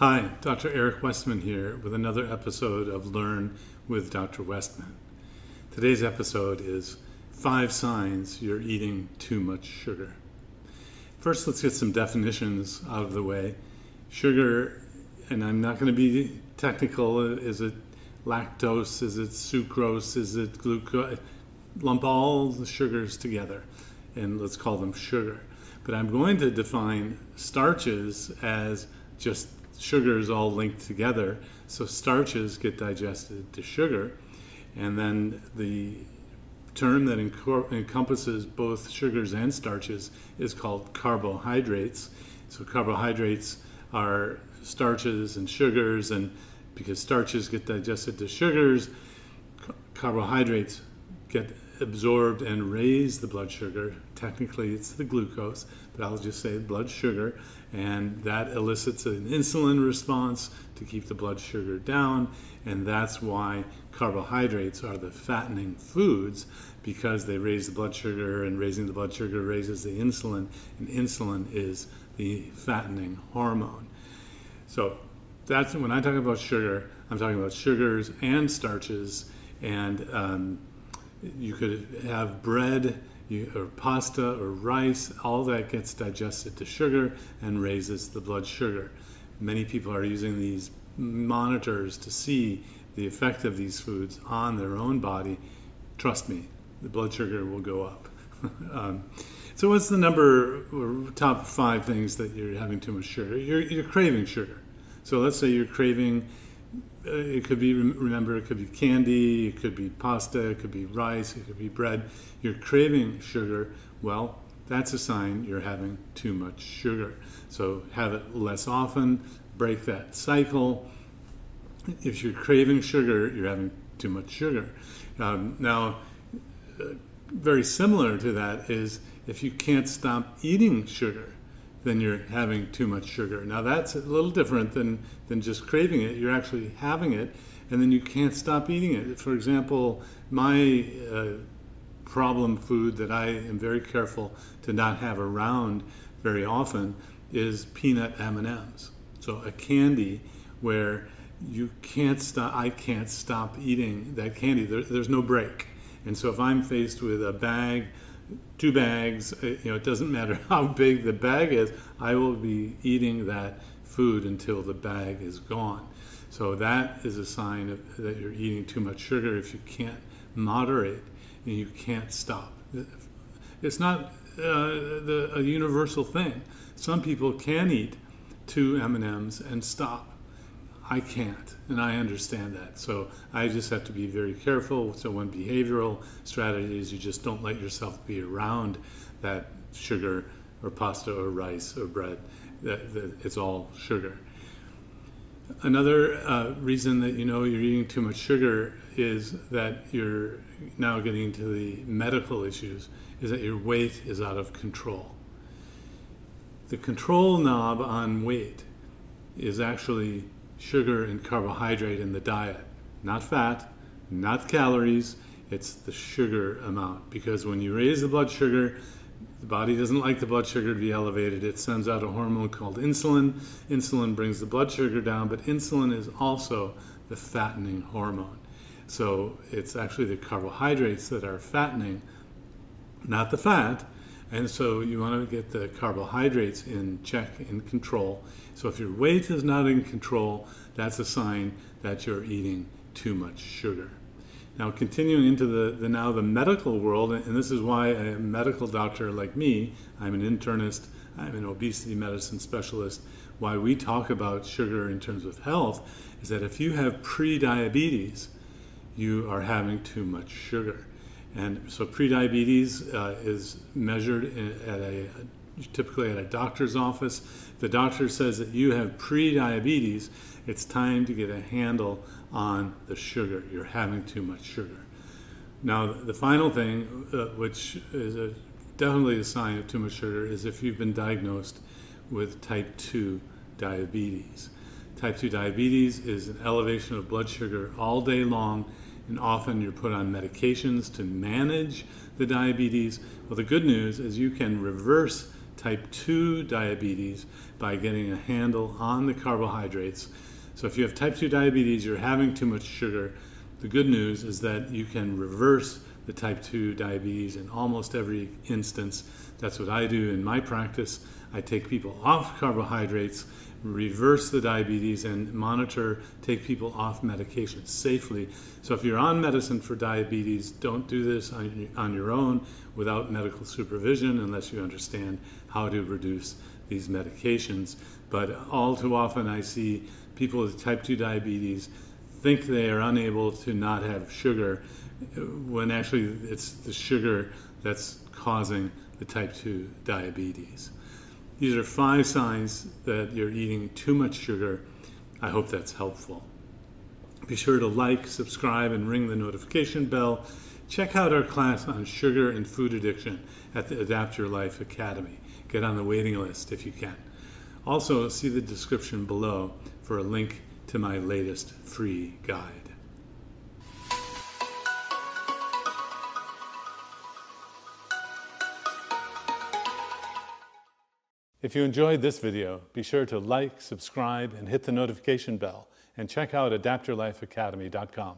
Hi, Dr. Eric Westman here with another episode of Learn with Dr. Westman. Today's episode is Five Signs You're Eating Too Much Sugar. First, let's get some definitions out of the way. Sugar, and I'm not going to be technical, is it lactose? Is it sucrose? Is it glucose? Lump all the sugars together and let's call them sugar. But I'm going to define starches as just sugars all linked together. So starches get digested to sugar, and then the term that encompasses both sugars and starches is called carbohydrates. So carbohydrates are starches and sugars, and because starches get digested to sugars, carbohydrates get absorbed and raise the blood sugar. Technically, it's the glucose, but I'll just say blood sugar, and that elicits an insulin response to keep the blood sugar down, and that's why carbohydrates are the fattening foods because they raise the blood sugar, and raising the blood sugar raises the insulin, and insulin is the fattening hormone. So that's when I talk about sugar, I'm talking about sugars and starches, and um, you could have bread you, or pasta or rice, all that gets digested to sugar and raises the blood sugar. Many people are using these monitors to see the effect of these foods on their own body. Trust me, the blood sugar will go up. um, so, what's the number or top five things that you're having too much sugar? You're, you're craving sugar. So, let's say you're craving it could be remember it could be candy it could be pasta it could be rice it could be bread. You're craving sugar. Well that's a sign you're having too much sugar. So have it less often break that cycle. If you're craving sugar you're having too much sugar. Um, now uh, very similar to that is if you can't stop eating sugar then you're having too much sugar. Now that's a little different than than just craving it. You're actually having it, and then you can't stop eating it. For example, my uh, problem food that I am very careful to not have around very often is peanut M&Ms. So a candy where you can't stop. I can't stop eating that candy. There, there's no break. And so if I'm faced with a bag two bags, uh, you know, it doesn't matter how big the bag is, I will be eating that food until the bag is gone. So that is a sign of, that you're eating too much sugar if you can't moderate and you can't stop. It's not uh, the, a universal thing. Some people can eat two M&Ms and stop. I can't, and I understand that. So I just have to be very careful. So one behavioral strategy is you just don't let yourself be around that sugar or pasta or rice or bread. That, that it's all sugar. Another uh, reason that you know you're eating too much sugar is that you're now getting into the medical issues. Is that your weight is out of control. The control knob on weight is actually sugar and carbohydrate in the diet, not fat, not calories. It's the sugar amount because when you raise the blood sugar, the body doesn't like the blood sugar to be elevated. It sends out a hormone called insulin. Insulin brings the blood sugar down, but insulin is also the fattening hormone. So it's actually the carbohydrates that are fattening, not the fat. And so you want to get the carbohydrates in check, in control. So if your weight is not in control, that's a sign that you're eating too much sugar. Now, continuing into the, the now the medical world, and this is why a medical doctor like me, I'm an internist, I'm an obesity medicine specialist. Why we talk about sugar in terms of health is that if you have pre-diabetes, you are having too much sugar. And so prediabetes uh, is measured at a typically at a doctor's office. The doctor says that you have prediabetes. It's time to get a handle on the sugar. You're having too much sugar. Now, the final thing, uh, which is a, definitely a sign of too much sugar, is if you've been diagnosed with type 2 diabetes. Type 2 diabetes is an elevation of blood sugar all day long and often you're put on medications to manage the diabetes. Well, the good news is you can reverse type 2 diabetes by getting a handle on the carbohydrates. So, if you have type 2 diabetes, you're having too much sugar. The good news is that you can reverse the type 2 diabetes in almost every instance. That's what I do in my practice. I take people off carbohydrates, reverse the diabetes, and monitor, take people off medication safely. So if you're on medicine for diabetes, don't do this on, on your own without medical supervision unless you understand how to reduce these medications. But all too often, I see people with type 2 diabetes think they are unable to not have sugar when actually it's the sugar that's causing the type 2 diabetes. These are five signs that you're eating too much sugar. I hope that's helpful. Be sure to like, subscribe, and ring the notification bell. Check out our class on sugar and food addiction at the Adapt Your Life Academy. Get on the waiting list if you can. Also, see the description below for a link to my latest free guide. If you enjoyed this video, be sure to like, subscribe, and hit the notification bell, and check out adaptyourlifeacademy.com.